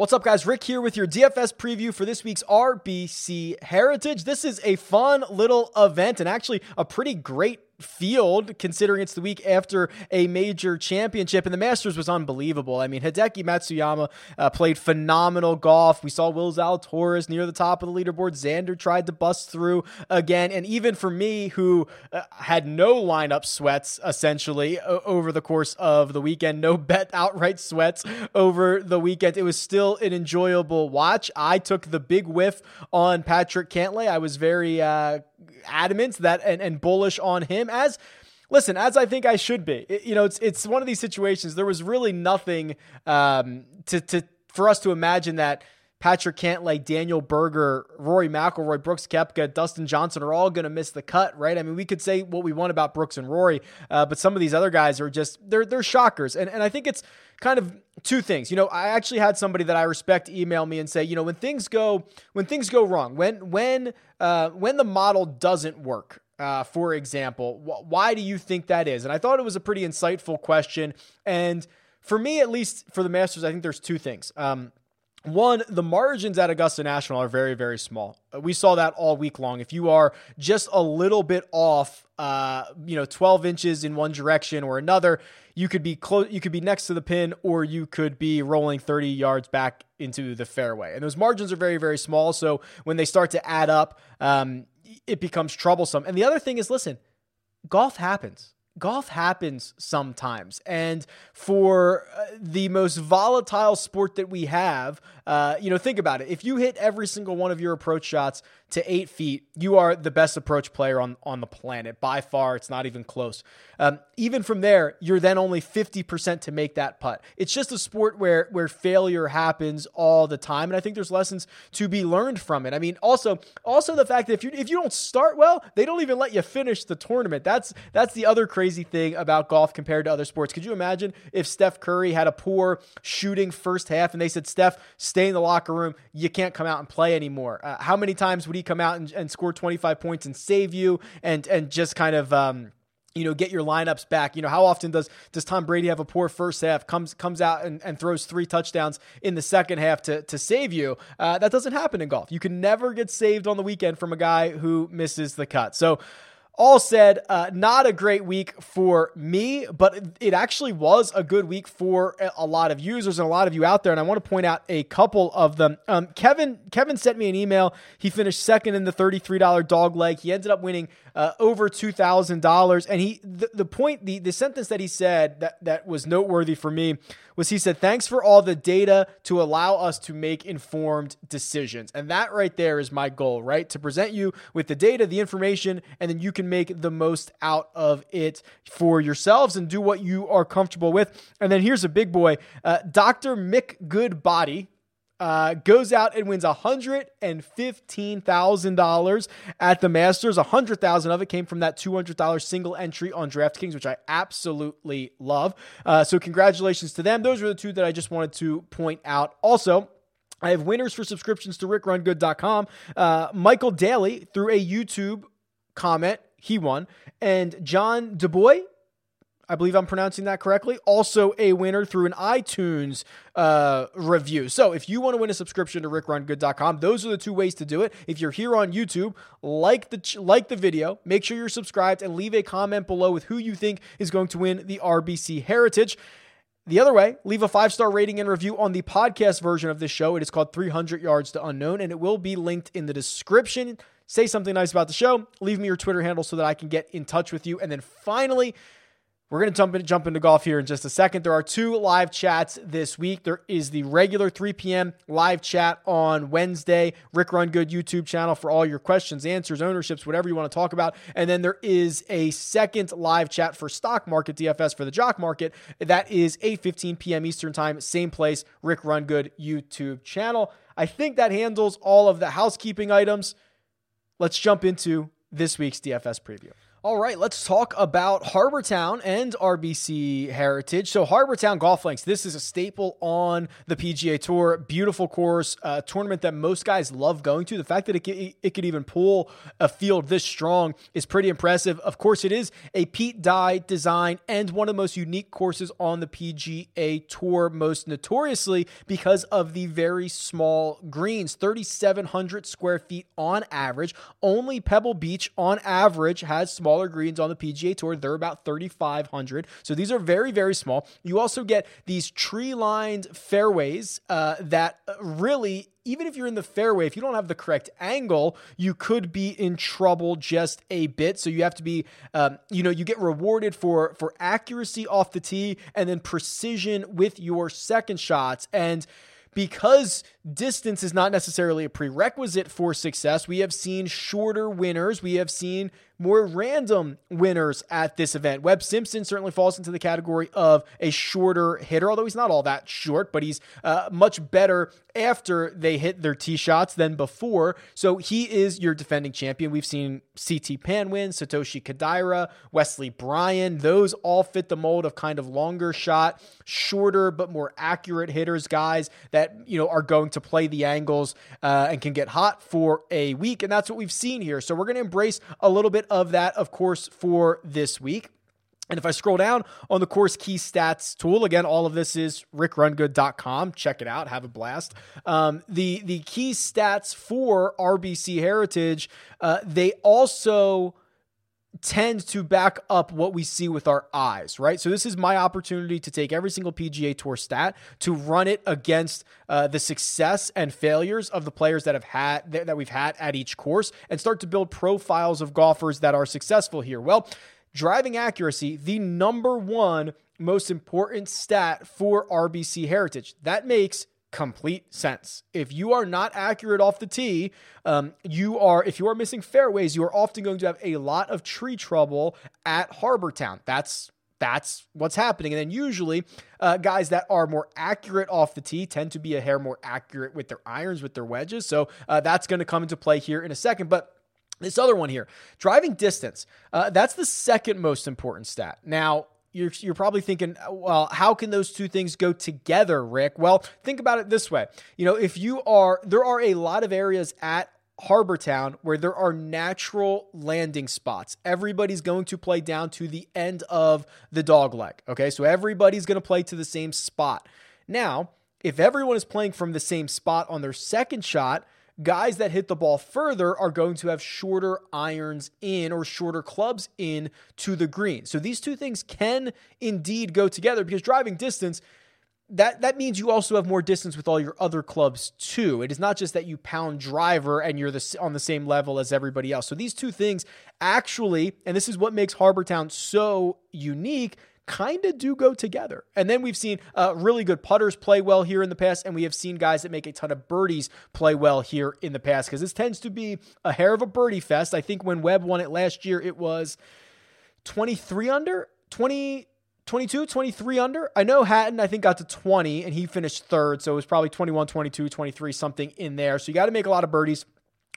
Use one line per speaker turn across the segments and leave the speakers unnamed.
What's up, guys? Rick here with your DFS preview for this week's RBC Heritage. This is a fun little event and actually a pretty great field considering it's the week after a major championship and the Masters was unbelievable. I mean, Hideki Matsuyama uh, played phenomenal golf. We saw Will Zalatoris near the top of the leaderboard. Xander tried to bust through again, and even for me who uh, had no lineup sweats essentially over the course of the weekend, no bet outright sweats over the weekend, it was still an enjoyable watch. I took the big whiff on Patrick Cantlay. I was very uh, adamant that and, and bullish on him as listen, as I think I should be. It, you know, it's it's one of these situations. There was really nothing um, to to for us to imagine that Patrick Cantlay, Daniel Berger, Rory McIlroy, Brooks Koepka, Dustin Johnson are all going to miss the cut, right? I mean, we could say what we want about Brooks and Rory, uh, but some of these other guys are just they're they're shockers, and and I think it's kind of two things. You know, I actually had somebody that I respect email me and say, you know, when things go when things go wrong, when when uh, when the model doesn't work, uh, for example. why do you think that is? And I thought it was a pretty insightful question. And for me, at least for the Masters, I think there's two things. Um, one, the margins at Augusta National are very, very small. Uh, we saw that all week long. If you are just a little bit off, uh, you know, 12 inches in one direction or another, you could be close. You could be next to the pin, or you could be rolling 30 yards back into the fairway. And those margins are very, very small. So when they start to add up, um, it becomes troublesome. And the other thing is, listen, golf happens golf happens sometimes. And for uh, the most volatile sport that we have, uh, you know, think about it. If you hit every single one of your approach shots to eight feet, you are the best approach player on, on the planet. By far, it's not even close. Um, even from there, you're then only 50% to make that putt. It's just a sport where, where failure happens all the time. And I think there's lessons to be learned from it. I mean, also, also the fact that if you, if you don't start well, they don't even let you finish the tournament. That's, that's the other crazy thing about golf compared to other sports. Could you imagine if Steph Curry had a poor shooting first half and they said, Steph, stay in the locker room. You can't come out and play anymore. Uh, how many times would he come out and, and, score 25 points and save you and, and just kind of, um, you know, get your lineups back. You know, how often does does Tom Brady have a poor first half, comes comes out and, and throws three touchdowns in the second half to to save you? Uh, that doesn't happen in golf. You can never get saved on the weekend from a guy who misses the cut. So all said, uh, not a great week for me, but it actually was a good week for a lot of users and a lot of you out there. And I want to point out a couple of them. Um, Kevin Kevin sent me an email. He finished second in the $33 dog leg. He ended up winning uh, over $2,000. And he the, the point, the, the sentence that he said that, that was noteworthy for me was he said, Thanks for all the data to allow us to make informed decisions. And that right there is my goal, right? To present you with the data, the information, and then you can make the most out of it for yourselves and do what you are comfortable with. And then here's a big boy uh, Dr. Mick Goodbody uh, goes out and wins $115,000 at the Masters. 100000 of it came from that $200 single entry on DraftKings, which I absolutely love. Uh, so, congratulations to them. Those were the two that I just wanted to point out. Also, I have winners for subscriptions to rickrungood.com. Uh, Michael Daly, through a YouTube comment, he won. And John DuBois I believe I'm pronouncing that correctly. Also, a winner through an iTunes uh, review. So, if you want to win a subscription to rickrungood.com, those are the two ways to do it. If you're here on YouTube, like the like the video, make sure you're subscribed, and leave a comment below with who you think is going to win the RBC Heritage. The other way, leave a five star rating and review on the podcast version of this show. It is called 300 Yards to Unknown, and it will be linked in the description. Say something nice about the show. Leave me your Twitter handle so that I can get in touch with you. And then finally, we're going to jump, in, jump into golf here in just a second. There are two live chats this week. There is the regular 3 p.m. live chat on Wednesday, Rick Run Good YouTube channel for all your questions, answers, ownerships, whatever you want to talk about. And then there is a second live chat for stock market DFS for the jock market. That is 8:15 p.m. Eastern Time, same place, Rick Run Good YouTube channel. I think that handles all of the housekeeping items. Let's jump into this week's DFS preview. All right, let's talk about Harbour Town and RBC Heritage. So, Harbour Town Golf Links, this is a staple on the PGA Tour. Beautiful course, a tournament that most guys love going to. The fact that it, it could even pull a field this strong is pretty impressive. Of course, it is a Pete Dye design and one of the most unique courses on the PGA Tour, most notoriously because of the very small greens 3,700 square feet on average. Only Pebble Beach on average has small smaller greens on the PGA Tour. They're about 3,500. So these are very, very small. You also get these tree lined fairways uh, that really even if you're in the fairway, if you don't have the correct angle, you could be in trouble just a bit. So you have to be, um, you know, you get rewarded for for accuracy off the tee and then precision with your second shots. And because distance is not necessarily a prerequisite for success, we have seen shorter winners. We have seen more random winners at this event. Webb Simpson certainly falls into the category of a shorter hitter, although he's not all that short, but he's uh, much better after they hit their tee shots than before. So he is your defending champion. We've seen CT Pan win, Satoshi Kodaira, Wesley Bryan. Those all fit the mold of kind of longer shot, shorter but more accurate hitters, guys that you know are going to play the angles uh, and can get hot for a week. And that's what we've seen here. So we're going to embrace a little bit of that, of course, for this week. And if I scroll down on the course key stats tool, again, all of this is rickrungood.com. Check it out. Have a blast. Um, the, the key stats for RBC Heritage, uh, they also tend to back up what we see with our eyes, right? So this is my opportunity to take every single PGA Tour stat to run it against uh, the success and failures of the players that have had that we've had at each course, and start to build profiles of golfers that are successful here. Well, driving accuracy, the number one most important stat for RBC Heritage. That makes complete sense. If you are not accurate off the tee, um, you are if you are missing fairways, you are often going to have a lot of tree trouble at Harbour Town. That's that's what's happening. And then usually, uh, guys that are more accurate off the tee tend to be a hair more accurate with their irons, with their wedges. So uh, that's going to come into play here in a second. But this other one here, driving distance, uh, that's the second most important stat. Now, you're, you're probably thinking, oh, well, how can those two things go together, Rick? Well, think about it this way. You know, if you are, there are a lot of areas at Harbour Town where there are natural landing spots. Everybody's going to play down to the end of the dog leg. Okay. So everybody's going to play to the same spot. Now, if everyone is playing from the same spot on their second shot, guys that hit the ball further are going to have shorter irons in or shorter clubs in to the green. So these two things can indeed go together because driving distance that that means you also have more distance with all your other clubs too. It is not just that you pound driver and you're the, on the same level as everybody else. So these two things actually, and this is what makes Harbour Town so unique, kind of do go together. And then we've seen uh, really good putters play well here in the past, and we have seen guys that make a ton of birdies play well here in the past because this tends to be a hair of a birdie fest. I think when Webb won it last year, it was 23 under, 20. 22, 23 under. I know Hatton, I think, got to 20 and he finished third. So it was probably 21, 22, 23, something in there. So you got to make a lot of birdies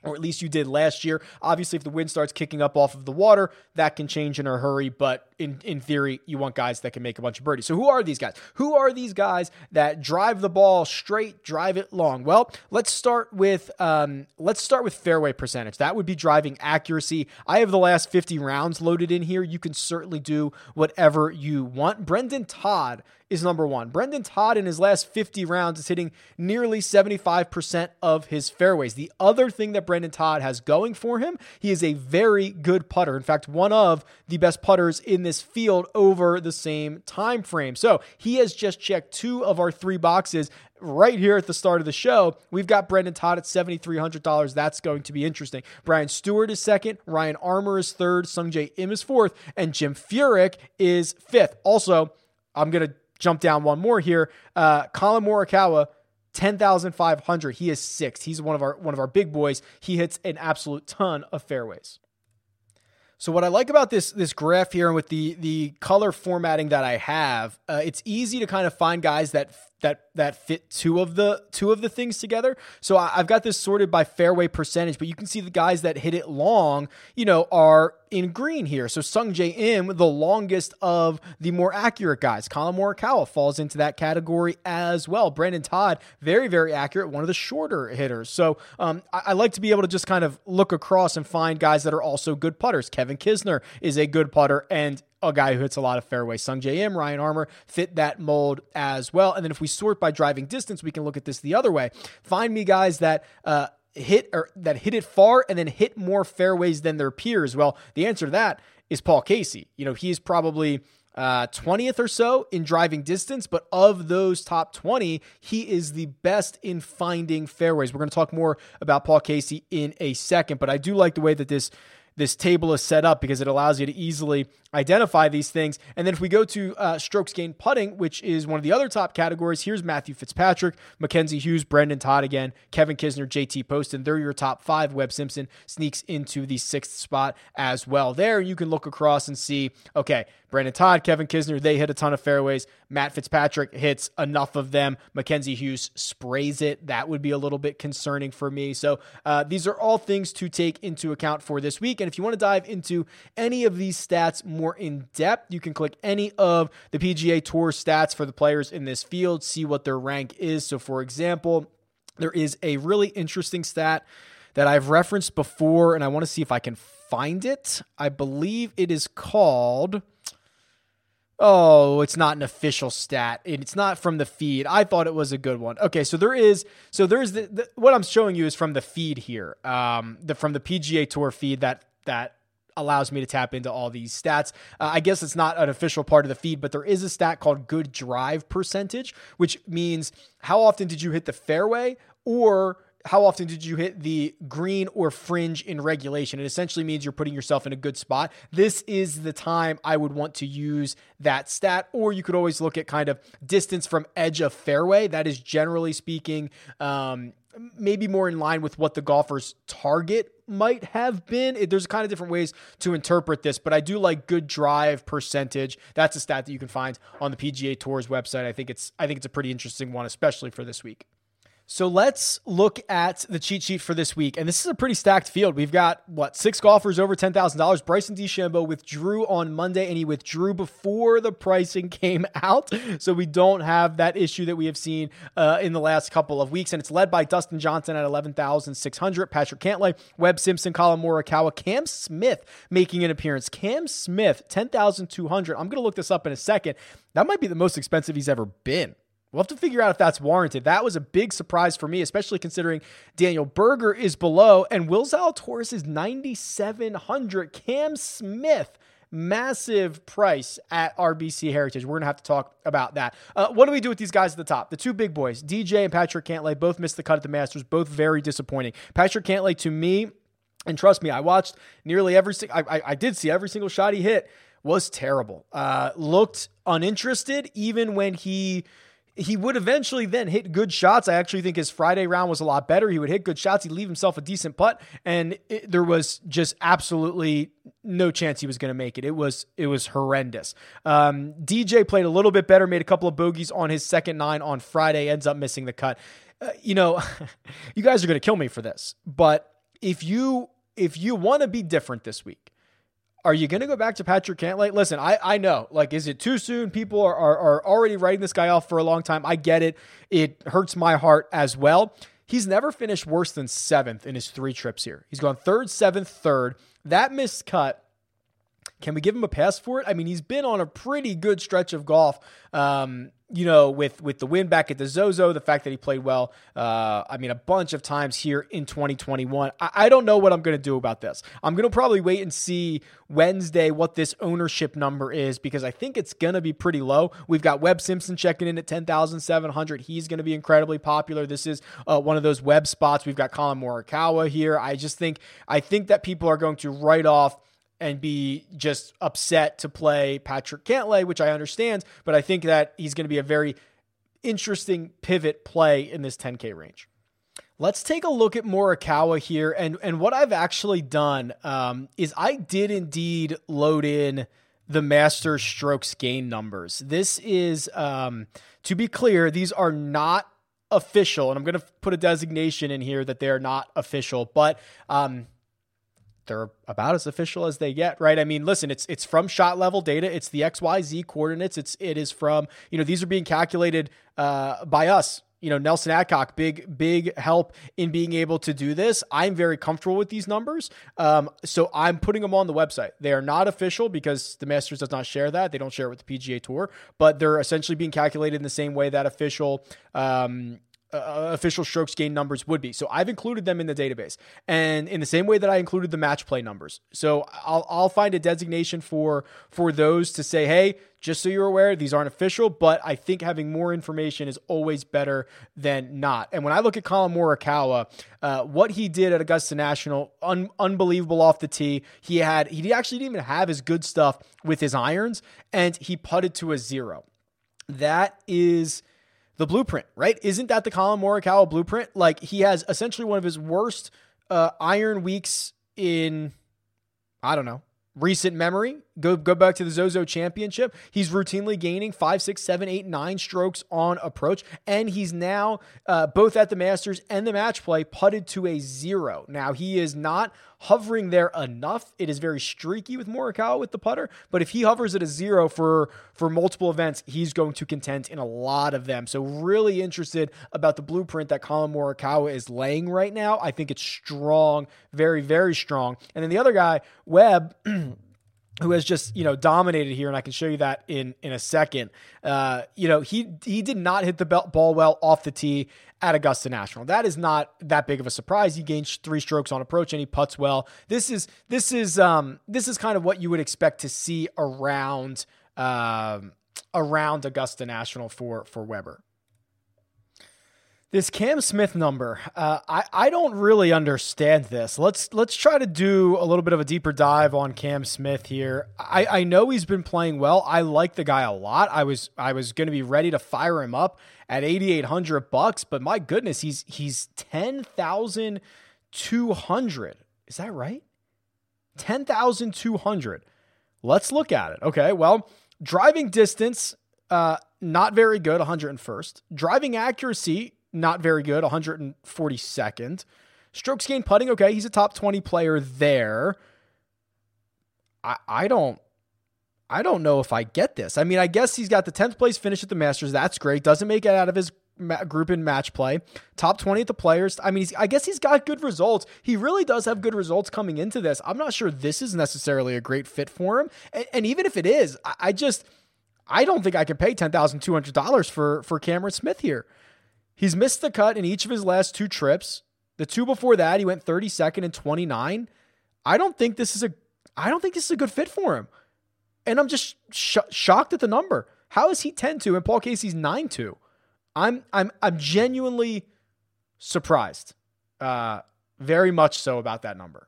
or at least you did last year. Obviously, if the wind starts kicking up off of the water, that can change in a hurry. But in, in theory, you want guys that can make a bunch of birdies. So, who are these guys? Who are these guys that drive the ball straight, drive it long? Well, let's start with um, let's start with fairway percentage. That would be driving accuracy. I have the last 50 rounds loaded in here. You can certainly do whatever you want. Brendon Todd is number one. Brendon Todd in his last 50 rounds is hitting nearly 75% of his fairways. The other thing that Brendon Todd has going for him, he is a very good putter. In fact, one of the best putters in this field over the same time frame. So he has just checked two of our three boxes right here at the start of the show. We've got Brendon Todd at $7,300. That's going to be interesting. Brian Stuard is second, Ryan Armour is third, Sungjae Im is fourth, and Jim Furyk is fifth. Also, I'm going to jump down one more here. Uh, Collin Morikawa, 10,500. He is sixth. He's one of our one of our big boys. He hits an absolute ton of fairways. So what I like about this this graph here and with the the color formatting that I have, uh, it's easy to kind of find guys that that that fit two of the two of the things together. So I, have got this sorted by fairway percentage, but you can see the guys that hit it long, you know, are in green here. So Sungjae Im, the longest of the more accurate guys. Collin Morikawa falls into that category as well. Brendon Todd, very very accurate, one of the shorter hitters. So um, I, I like to be able to just kind of look across and find guys that are also good putters. Kevin Kisner is a good putter, and a guy who hits a lot of fairways. Sungjae Im, Ryan Armour fit that mold as well. And then if we sort by driving distance, we can look at this the other way. Find me guys that uh, hit or that hit it far and then hit more fairways than their peers. Well, the answer to that is Paul Casey. You know, he's probably uh, 20th or so in driving distance, but of those top 20, he is the best in finding fairways. We're going to talk more about Paul Casey in a second, but I do like the way that this this table is set up because it allows you to easily identify these things. And then if we go to uh, strokes gained putting, which is one of the other top categories, here's Matthew Fitzpatrick, Mackenzie Hughes, Brendon Todd again, Kevin Kisner, JT Poston. They're your top five. Webb Simpson sneaks into the sixth spot as well. There you can look across and see, okay, Brendon Todd, Kevin Kisner, they hit a ton of fairways. Matt Fitzpatrick hits enough of them. Mackenzie Hughes sprays it. That would be a little bit concerning for me. So uh, these are all things to take into account for this week. And if you want to dive into any of these stats more in depth, you can click any of the PGA Tour stats for the players in this field, see what their rank is. So, for example, there is a really interesting stat that I've referenced before, and I want to see if I can find it. I believe it is called Oh, it's not an official stat. It's not from the feed. I thought it was a good one. Okay, so there is. So there's the, the what I'm showing you is from the feed here. Um, the from the PGA Tour feed that that allows me to tap into all these stats. Uh, I guess it's not an official part of the feed, but there is a stat called good drive percentage, which means how often did you hit the fairway or how often did you hit the green or fringe in regulation? It essentially means you're putting yourself in a good spot. This is the time I would want to use that stat, or you could always look at kind of distance from edge of fairway. That is generally speaking, um, maybe more in line with what the golfer's target might have been. It, there's kind of different ways to interpret this, but I do like good drive percentage. That's a stat that you can find on the PGA Tour's website. I think it's I think it's a pretty interesting one, especially for this week. So let's look at the cheat sheet for this week. And this is a pretty stacked field. We've got, what, six golfers over $10,000. Bryson DeChambeau withdrew on Monday, and he withdrew before the pricing came out. So we don't have that issue that we have seen uh, in the last couple of weeks. And it's led by Dustin Johnson at 11,600, Patrick Cantlay, Webb Simpson, Collin Morikawa, Cam Smith making an appearance. Cam Smith, 10,200. I'm going to look this up in a second. That might be the most expensive he's ever been. We'll have to figure out if that's warranted. That was a big surprise for me, especially considering Daniel Berger is below and Will Zalatoris is 9,700. Cam Smith, massive price at RBC Heritage. We're going to have to talk about that. Uh, what do we do with these guys at the top? The two big boys, DJ and Patrick Cantlay, both missed the cut at the Masters, both very disappointing. Patrick Cantlay, to me, and trust me, I watched nearly every, I, I, I did see every single shot he hit was terrible. Uh, looked uninterested even when he he would eventually then hit good shots. I actually think his Friday round was a lot better. He would hit good shots. He'd leave himself a decent putt, and it, there was just absolutely no chance he was going to make it. It was it was horrendous. Um, DJ played a little bit better, made a couple of bogeys on his second nine on Friday, ends up missing the cut. Uh, you know, you guys are going to kill me for this, but if you if you want to be different this week, are you going to go back to Patrick Cantlay? Listen, I, I know. Like, is it too soon? People are, are, are already writing this guy off for a long time. I get it. It hurts my heart as well. He's never finished worse than seventh in his three trips here. He's gone third, seventh, third. That missed cut. Can we give him a pass for it? I mean, he's been on a pretty good stretch of golf. Um, you know, with with the win back at the Zozo, the fact that he played well, uh, I mean, a bunch of times here in 2021. I, I don't know what I'm going to do about this. I'm going to probably wait and see Wednesday what this ownership number is because I think it's going to be pretty low. We've got Webb Simpson checking in at 10,700. He's going to be incredibly popular. This is uh, one of those Webb spots. We've got Collin Morikawa here. I just think I think that people are going to write off and be just upset to play Patrick Cantlay, which I understand, but I think that he's going to be a very interesting pivot play in this 10K range. Let's take a look at Morikawa here, and and what I've actually done um, is I did indeed load in the master strokes gain numbers. This is, um, to be clear, these are not official, and I'm going to put a designation in here that they are not official, but um, they're about as official as they get, right? I mean, listen, it's it's from shot level data. It's the XYZ coordinates. It's it is from you know these are being calculated uh, by us you know, Nelson Adcock, big, big help in being able to do this. I'm very comfortable with these numbers. Um, so I'm putting them on the website. They are not official because the Masters does not share that. They don't share it with the PGA Tour, but they're essentially being calculated in the same way that official um, uh, official strokes gain numbers would be. So I've included them in the database, and in the same way that I included the match play numbers. So I'll I'll find a designation for for those to say, hey, just so you're aware, these aren't official, but I think having more information is always better than not. And when I look at Collin Morikawa, uh, what he did at Augusta National, un- unbelievable off the tee. He had he actually didn't even have his good stuff with his irons, and he putted to a zero. That is the blueprint, right? Isn't that the Collin Morikawa blueprint? Like he has essentially one of his worst uh, iron weeks in, I don't know, recent memory. Go go back to the Zozo Championship. He's routinely gaining five, six, seven, eight, nine strokes on approach, and he's now uh, both at the Masters and the match play putted to a zero. Now he is not hovering there enough. It is very streaky with Morikawa with the putter, but if he hovers at a zero for for multiple events, he's going to contend in a lot of them. So really interested about the blueprint that Collin Morikawa is laying right now. I think it's strong, very very strong. And then the other guy, Webb. who has just you know dominated here, and I can show you that in in a second. Uh, you know he he did not hit the ball well off the tee at Augusta National. That is not that big of a surprise. He gained three strokes on approach and he puts well. This is this is um this is kind of what you would expect to see around um around Augusta National for for Weber. This Cam Smith number, uh, I I don't really understand this. Let's let's try to do a little bit of a deeper dive on Cam Smith here. I, I know he's been playing well. I like the guy a lot. I was I was going to be ready to fire him up at eighty eight hundred bucks, but my goodness, he's he's ten thousand two hundred. Is that right? Ten thousand two hundred. Let's look at it. Okay, well, driving distance, uh, not very good, 101st. Driving accuracy, not very good, 142nd. Strokes gained putting, okay, he's a top 20 player there. I, I don't I don't know if I get this. I mean, I guess he's got the 10th place finish at the Masters. That's great. Doesn't make it out of his group in match play. Top 20 at the players. I mean, I guess he's got good results. He really does have good results coming into this. I'm not sure this is necessarily a great fit for him. And, and even if it is, I, I just I don't think I can pay $10,200 for for Cameron Smith here. He's missed the cut in each of his last two trips. The two before that, he went 32nd and 29. I don't think this is a I don't think this is a good fit for him. And I'm just sh- shocked at the number. How is he 10-2 and Paul Casey's 9-2? I'm I'm I'm genuinely surprised. Uh very much so about that number.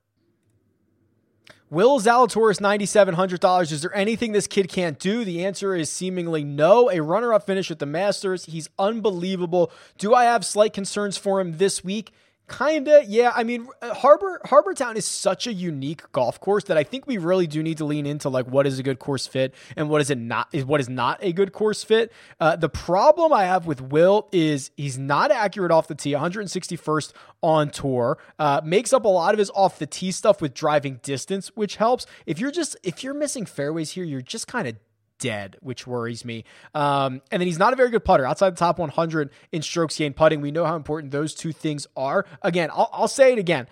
Will Zalatoris $9,700? Is there anything this kid can't do? The answer is seemingly no. A runner up finish at the Masters. He's unbelievable. Do I have slight concerns for him this week? Kinda, yeah. I mean, Harbor Harbour Town is such a unique golf course that I think we really do need to lean into like what is a good course fit and what is it not is what is not a good course fit. Uh, the problem I have with Will is he's not accurate off the tee, 161st on tour. Uh, makes up a lot of his off the tee stuff with driving distance, which helps. If you're just if you're missing fairways here, you're just kind of dead, which worries me. Um, and then he's not a very good putter outside the top 100 in strokes gained putting. We know how important those two things are. Again, I'll, I'll say it again.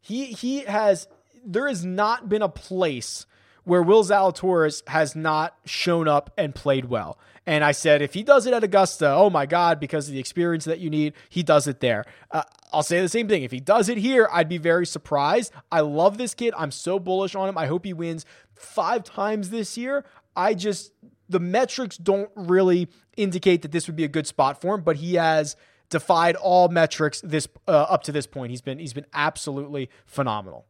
He he has there has not been a place where Will Zalatoris has not shown up and played well. And I said, if he does it at Augusta, oh my God, because of the experience that you need, he does it there. Uh, I'll say the same thing. If he does it here, I'd be very surprised. I love this kid. I'm so bullish on him. I hope he wins five times this year. I just, the metrics don't really indicate that this would be a good spot for him, but he has defied all metrics this uh, up to this point. He's been he's been absolutely phenomenal.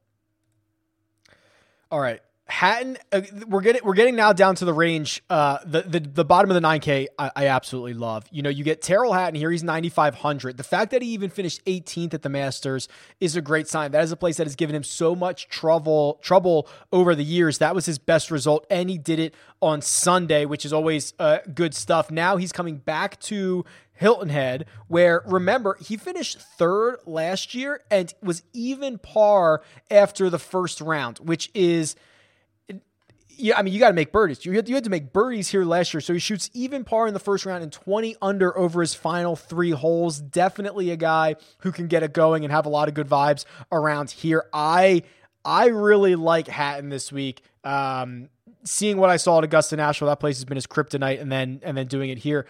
All right, Hatton, uh, we're getting we're getting now down to the range. Uh, the the, the bottom of the nine K, I, I absolutely love. You know, you get Tyrrell Hatton here. He's ninety five hundred. The fact that he even finished 18th at the Masters is a great sign. That is a place that has given him so much trouble trouble over the years. That was his best result, and he did it on Sunday, which is always uh, good stuff. Now he's coming back to Hilton Head, where remember, he finished third last year and was even par after the first round, which is. Yeah, I mean, you got to make birdies. You had, you had to make birdies here last year. So he shoots even par in the first round and 20 under over his final three holes. Definitely a guy who can get it going and have a lot of good vibes around here. I I really like Hatton this week. Um, seeing what I saw at Augusta National, that place has been his kryptonite, and then and then doing it here.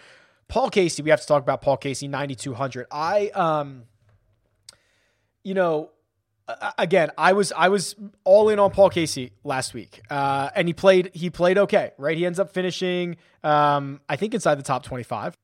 Paul Casey, we have to talk about Paul Casey, 9,200. I, um, you know, again, I was I was all in on Paul Casey last week, uh, and he played he played okay, right? He ends up finishing, um, I think, inside the top twenty five.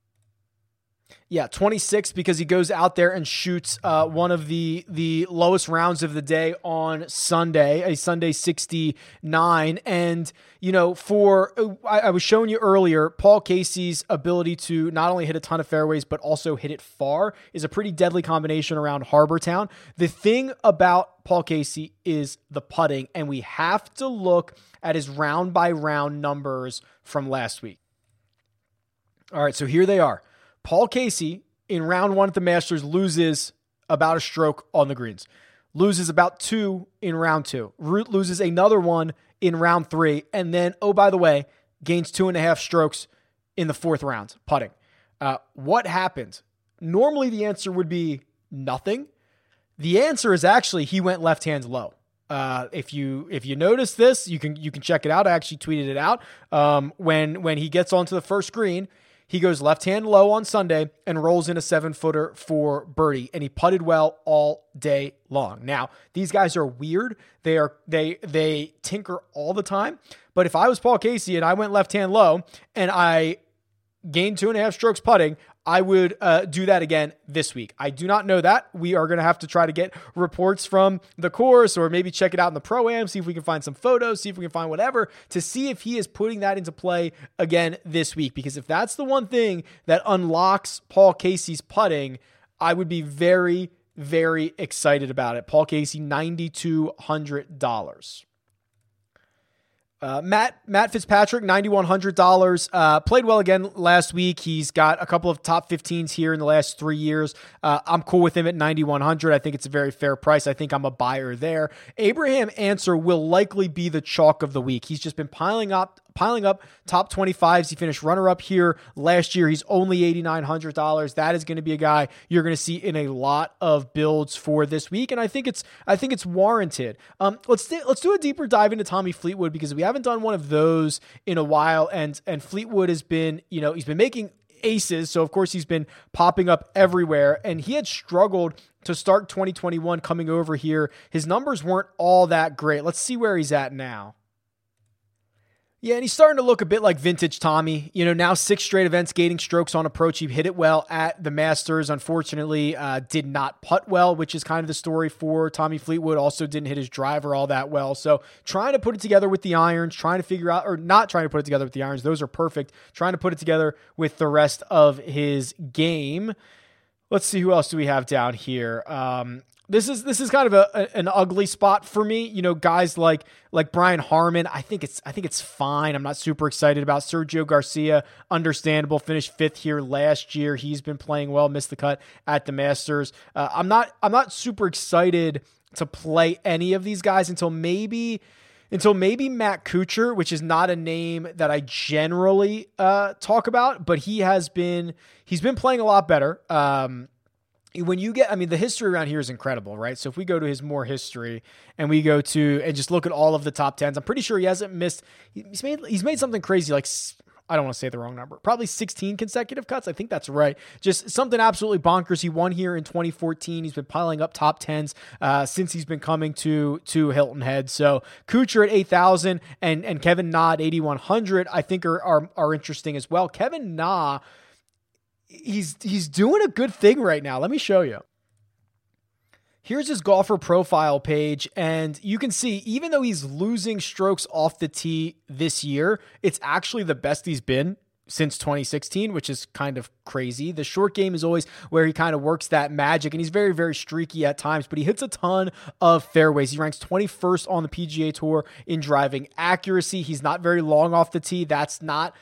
Yeah, 26 because he goes out there and shoots uh, one of the the lowest rounds of the day on Sunday, a Sunday 69. And, you know, for I, I, was showing you earlier, Paul Casey's ability to not only hit a ton of fairways, but also hit it far is a pretty deadly combination around Harbour Town. The thing about Paul Casey is the putting, and we have to look at his round by round numbers from last week. All right, so here they are. Paul Casey in round one at the Masters loses about a stroke on the greens, loses about two in round two, Root loses another one in round three, and then, oh, by the way, gains two and a half strokes in the fourth round putting. Uh, what happened? Normally, the answer would be nothing. The answer is actually he went left hand low. Uh, if you if you notice this, you can you can check it out. I actually tweeted it out. Um, when when he gets onto the first green, he goes left hand low on Sunday and rolls in a seven footer for birdie, and he putted well all day long. Now these guys are weird. They are they they tinker all the time. But if I was Paul Casey and I went left hand low and I gained two and a half strokes putting, I would uh, do that again this week. I do not know that. We are going to have to try to get reports from the course or maybe check it out in the pro am, see if we can find some photos, see if we can find whatever to see if he is putting that into play again this week. Because if that's the one thing that unlocks Paul Casey's putting, I would be very, very excited about it. Paul Casey, $9,200. Uh, Matt Matt Fitzpatrick, ninety one hundred dollars. Uh, played well again last week. He's got a couple of top 15s here in the last three years. Uh, I'm cool with him at ninety one hundred. I think it's a very fair price. I think I'm a buyer there. Abraham Ancer will likely be the chalk of the week. He's just been piling up piling up top 25s. He finished runner up here last year. He's only $8900. That is going to be a guy you're going to see in a lot of builds for this week and I think it's I think it's warranted. Um let's let's do a deeper dive into Tommy Fleetwood because we haven't done one of those in a while and and Fleetwood has been, you know, he's been making aces. So, of course, he's been popping up everywhere. And he had struggled to start 2021 coming over here. His numbers weren't all that great. Let's see where he's at now. Yeah, and he's starting to look a bit like vintage Tommy. You know, now six straight events, gating strokes on approach. He hit it well at the Masters. Unfortunately, uh, did not putt well, which is kind of the story for Tommy Fleetwood. Also, didn't hit his driver all that well. So, trying to put it together with the irons, trying to figure out, or not trying to put it together with the irons. Those are perfect. Trying to put it together with the rest of his game. Let's see who else do we have down here. Um, this is this is kind of a, a, an ugly spot for me. You know, guys like like Brian Harman, I think it's I think it's fine. I'm not super excited about Sergio Garcia. Understandable. Finished fifth here last year. He's been playing well. Missed the cut at the Masters. Uh, I'm not I'm not super excited to play any of these guys until maybe until maybe Matt Kuchar, which is not a name that I generally uh, talk about, but he has been he's been playing a lot better. Um, when you get, I mean, the history around here is incredible, right? So if we go to his more history and we go to and just look at all of the top tens, I'm pretty sure he hasn't missed. He's made he's made something crazy like I don't want to say the wrong number. Probably 16 consecutive cuts. I think that's right. Just something absolutely bonkers. He won here in 2014. He's been piling up top tens uh, since he's been coming to to Hilton Head. So Kuchar at 8,000 and and Kevin Na at 8,100. I think are, are are interesting as well. Kevin Na he's he's doing a good thing right now. Let me show you. Here's his golfer profile page, and you can see even though he's losing strokes off the tee this year, it's actually the best he's been since 2016, which is kind of crazy. The short game is always where he kind of works that magic, and he's very, very streaky at times, but he hits a ton of fairways. He ranks 21st on the PGA Tour in driving accuracy. He's not very long off the tee. That's not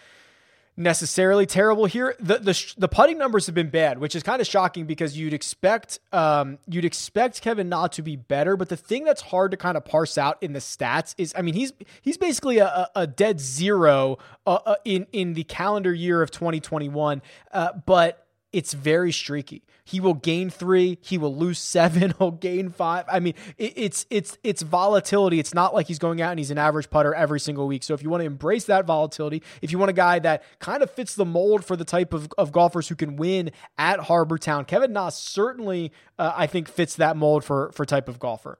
necessarily terrible here. The the the putting numbers have been bad, which is kind of shocking because you'd expect um, you'd expect Kevin Na to be better, but the thing that's hard to kind of parse out in the stats is, I mean, he's he's basically a, a dead zero uh, uh, in in the calendar year of 2021, uh, but it's very streaky. He will gain three. He will lose seven. He'll gain five. I mean, it, it's it's it's volatility. It's not like he's going out and he's an average putter every single week. So if you want to embrace that volatility, if you want a guy that kind of fits the mold for the type of, of golfers who can win at Harbour Town, Kevin Na certainly uh, I think fits that mold for for type of golfer.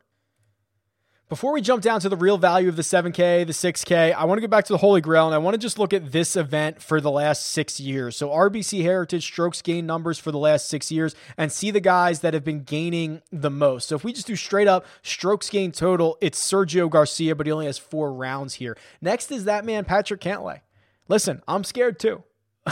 Before we jump down to the real value of the 7K, the 6K, I want to go back to the Holy Grail and I want to just look at this event for the last six years. So, RBC Heritage strokes gain numbers for the last six years and see the guys that have been gaining the most. So, if we just do straight up strokes gain total, it's Sergio Garcia, but he only has four rounds here. Next is that man, Patrick Cantlay. Listen, I'm scared too.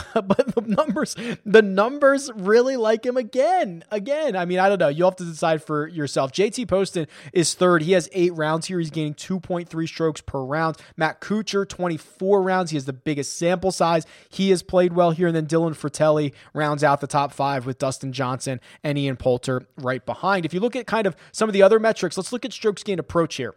but the numbers, the numbers really like him again. Again, I mean, I don't know. You have to decide for yourself. JT Poston is third. He has eight rounds here. He's gaining 2.3 strokes per round. Matt Kuchar, 24 rounds. He has the biggest sample size. He has played well here. And then Dylan Frittelli rounds out the top five with Dustin Johnson and Ian Poulter right behind. If you look at kind of some of the other metrics, let's look at strokes gain approach here.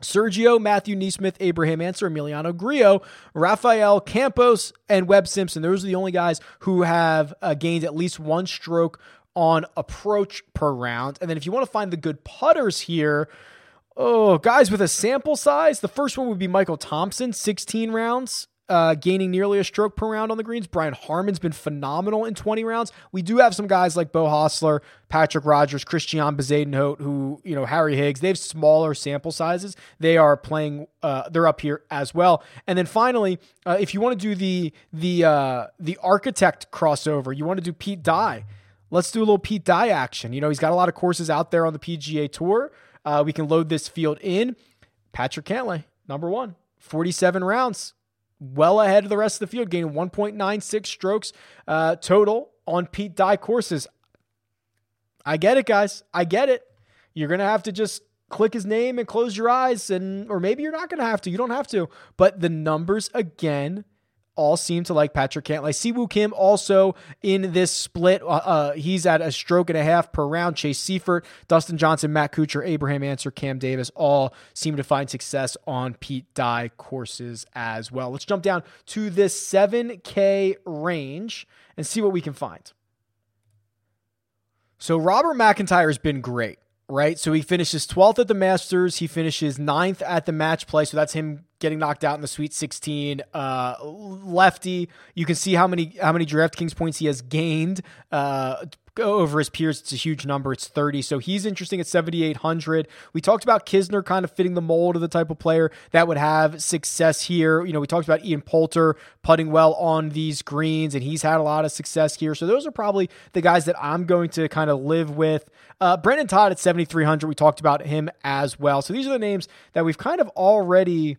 Sergio, Matthew NeSmith, Abraham Ancer, Emiliano Grillo, Rafael Campos, and Webb Simpson. Those are the only guys who have uh, gained at least one stroke on approach per round. And then if you want to find the good putters here, oh, guys with a sample size, the first one would be Michael Thompson, 16 rounds uh, gaining nearly a stroke per round on the greens. Brian Harman's been phenomenal in 20 rounds. We do have some guys like Beau Hossler, Patrick Rodgers, Christiaan Bezuidenhout, who, you know, Harry Higgs, they have smaller sample sizes. They are playing, uh, they're up here as well. And then finally, uh, if you want to do the, the, uh, the architect crossover, you want to do Pete Dye. Let's do a little Pete Dye action. You know, he's got a lot of courses out there on the PGA Tour. Uh, we can load this field in. Patrick Cantlay, number one, 47 rounds well ahead of the rest of the field, gaining 1.96 strokes uh, total on Pete Dye courses. I get it, guys. I get it. You're going to have to just click his name and close your eyes and or maybe you're not going to have to. You don't have to. But the numbers again all seem to like Patrick Cantlay. Siwoo Kim also in this split. Uh, uh, he's at a stroke and a half per round. Chase Seiffert, Dustin Johnson, Matt Kuchar, Abraham Ancer, Cam Davis all seem to find success on Pete Dye courses as well. Let's jump down to this 7K range and see what we can find. So Robert McIntyre has been great right? So he finishes 12th at the Masters. He finishes 9th at the match play. So that's him getting knocked out in the Sweet 16. Uh, lefty, you can see how many how many DraftKings points he has gained uh, over his peers. It's a huge number. It's 30. So he's interesting at 7,800. We talked about Kisner kind of fitting the mold of the type of player that would have success here. You know, we talked about Ian Poulter putting well on these greens, and he's had a lot of success here. So those are probably the guys that I'm going to kind of live with. Uh, Brendon Todd at 7,300. We talked about him as well. So these are the names that we've kind of already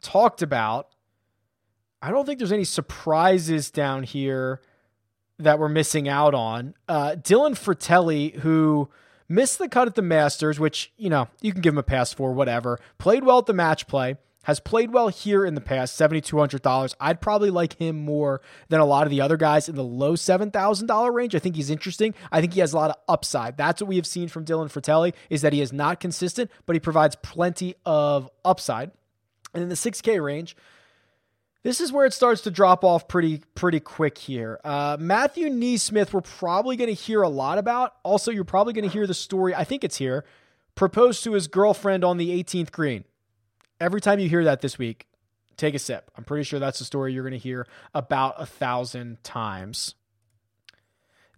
talked about. I don't think there's any surprises down here that we're missing out on. Uh, Dylan Frittelli, who missed the cut at the Masters, which, you know, you can give him a pass for, whatever, played well at the match play, has played well here in the past, $7,200. I'd probably like him more than a lot of the other guys in the low $7,000 range. I think he's interesting. I think he has a lot of upside. That's what we have seen from Dylan Frittelli is that he is not consistent, but he provides plenty of upside. And in the 6K range, this is where it starts to drop off pretty pretty quick here. Uh, Matthew NeSmith, we're probably going to hear a lot about. Also, you're probably going to hear the story. I think it's here. Proposed to his girlfriend on the 18th green. Every time you hear that this week, take a sip. I'm pretty sure that's the story you're going to hear about a thousand times.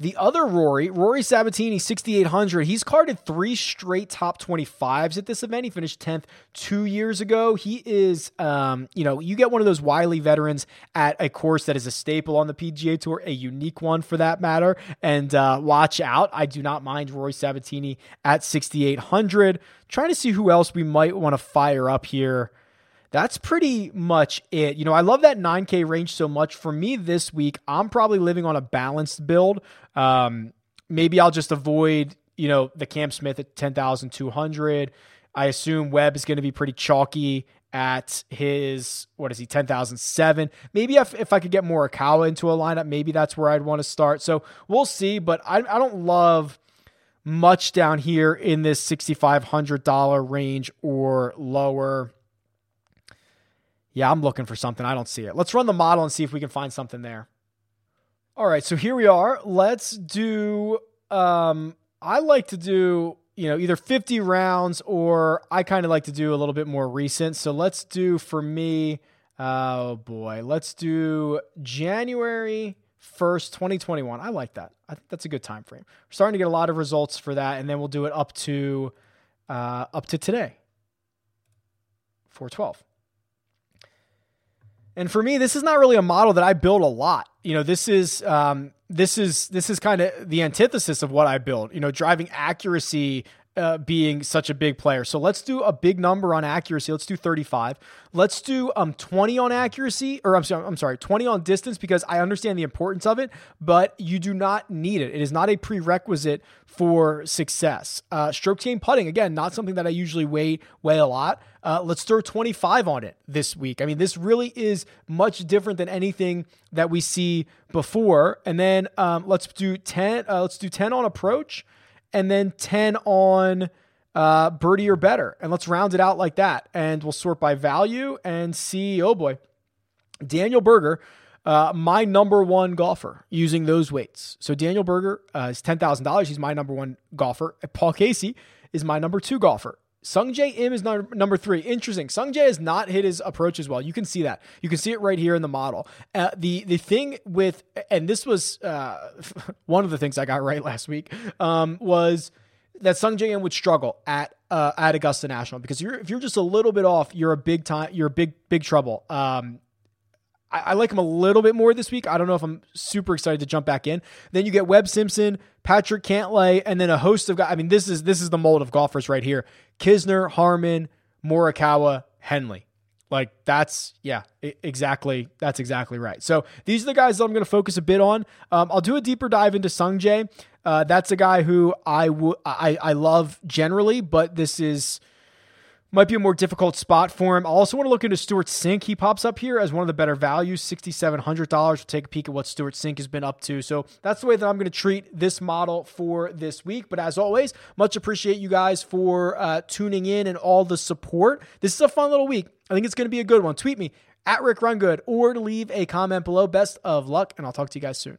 The other Rory, Rory Sabatini, 6,800, he's carded three straight top 25s at this event. He finished 10th two years ago. He is, um, you know, you get one of those wily veterans at a course that is a staple on the PGA Tour, a unique one for that matter. And uh, watch out. I do not mind Rory Sabatini at 6,800. Trying to see who else we might want to fire up here that's pretty much it. You know, I love that 9K range so much. For me this week, I'm probably living on a balanced build. Um, maybe I'll just avoid, you know, the Cam Smith at 10,200. I assume Webb is going to be pretty chalky at his, what is he, 10,007. Maybe if, if I could get Morikawa into a lineup, maybe that's where I'd want to start. So we'll see, but I, I don't love much down here in this $6,500 range or lower. Yeah, I'm looking for something. I don't see it. Let's run the model and see if we can find something there. All right, so here we are. Let's do um I like to do, you know, either 50 rounds or I kind of like to do a little bit more recent. So let's do for me oh boy, let's do January 1st, 2021. I like that. I think that's a good time frame. We're starting to get a lot of results for that and then we'll do it up to uh up to today. 412. And for me, this is not really a model that I build a lot. You know, this is um, this is this is kind of the antithesis of what I build. You know, driving accuracy uh, being such a big player. So let's do a big number on accuracy. Let's do 35. Let's do um 20 on accuracy, or I'm sorry, I'm sorry, 20 on distance because I understand the importance of it, but you do not need it. It is not a prerequisite for success. Uh, stroke gain putting again, not something that I usually weigh weigh a lot. Uh, let's throw 25 on it this week. I mean, this really is much different than anything that we see before. And then um, let's do 10. Uh, let's do 10 on approach and then 10 on uh, birdie or better. And let's round it out like that. And we'll sort by value and see, oh boy, Daniel Berger, uh, my number one golfer using those weights. So Daniel Berger uh, is $10,000. He's my number one golfer. Paul Casey is my number two golfer. Sungjae Im is number, number three. Interesting. Sungjae has not hit his approach as well. You can see that. You can see it right here in the model. Uh, the the thing with and this was uh, one of the things I got right last week um, was that Sungjae Im would struggle at uh, at Augusta National because you're, if you're just a little bit off, you're a big time. You're a big big trouble. Um, I, I, like him a little bit more this week. I don't know if I'm super excited to jump back in. Then you get Webb Simpson, Patrick Cantlay, and then a host of guys. I mean, this is this is the mold of golfers right here. Kisner, Harman, Morikawa, Henley. Like that's yeah, exactly. That's exactly right. So these are the guys that I'm going to focus a bit on. Um, I'll do a deeper dive into Sungjae. Uh, that's a guy who I I I love generally, but this is might be a more difficult spot for him. I also want to look into Stewart Cink. He pops up here as one of the better values, $6,700. We'll take a peek at what Stewart Cink has been up to. So that's the way that I'm going to treat this model for this week. But as always, much appreciate you guys for uh, tuning in and all the support. This is a fun little week. I think it's going to be a good one. Tweet me at Rick Run Good or leave a comment below. Best of luck, and I'll talk to you guys soon.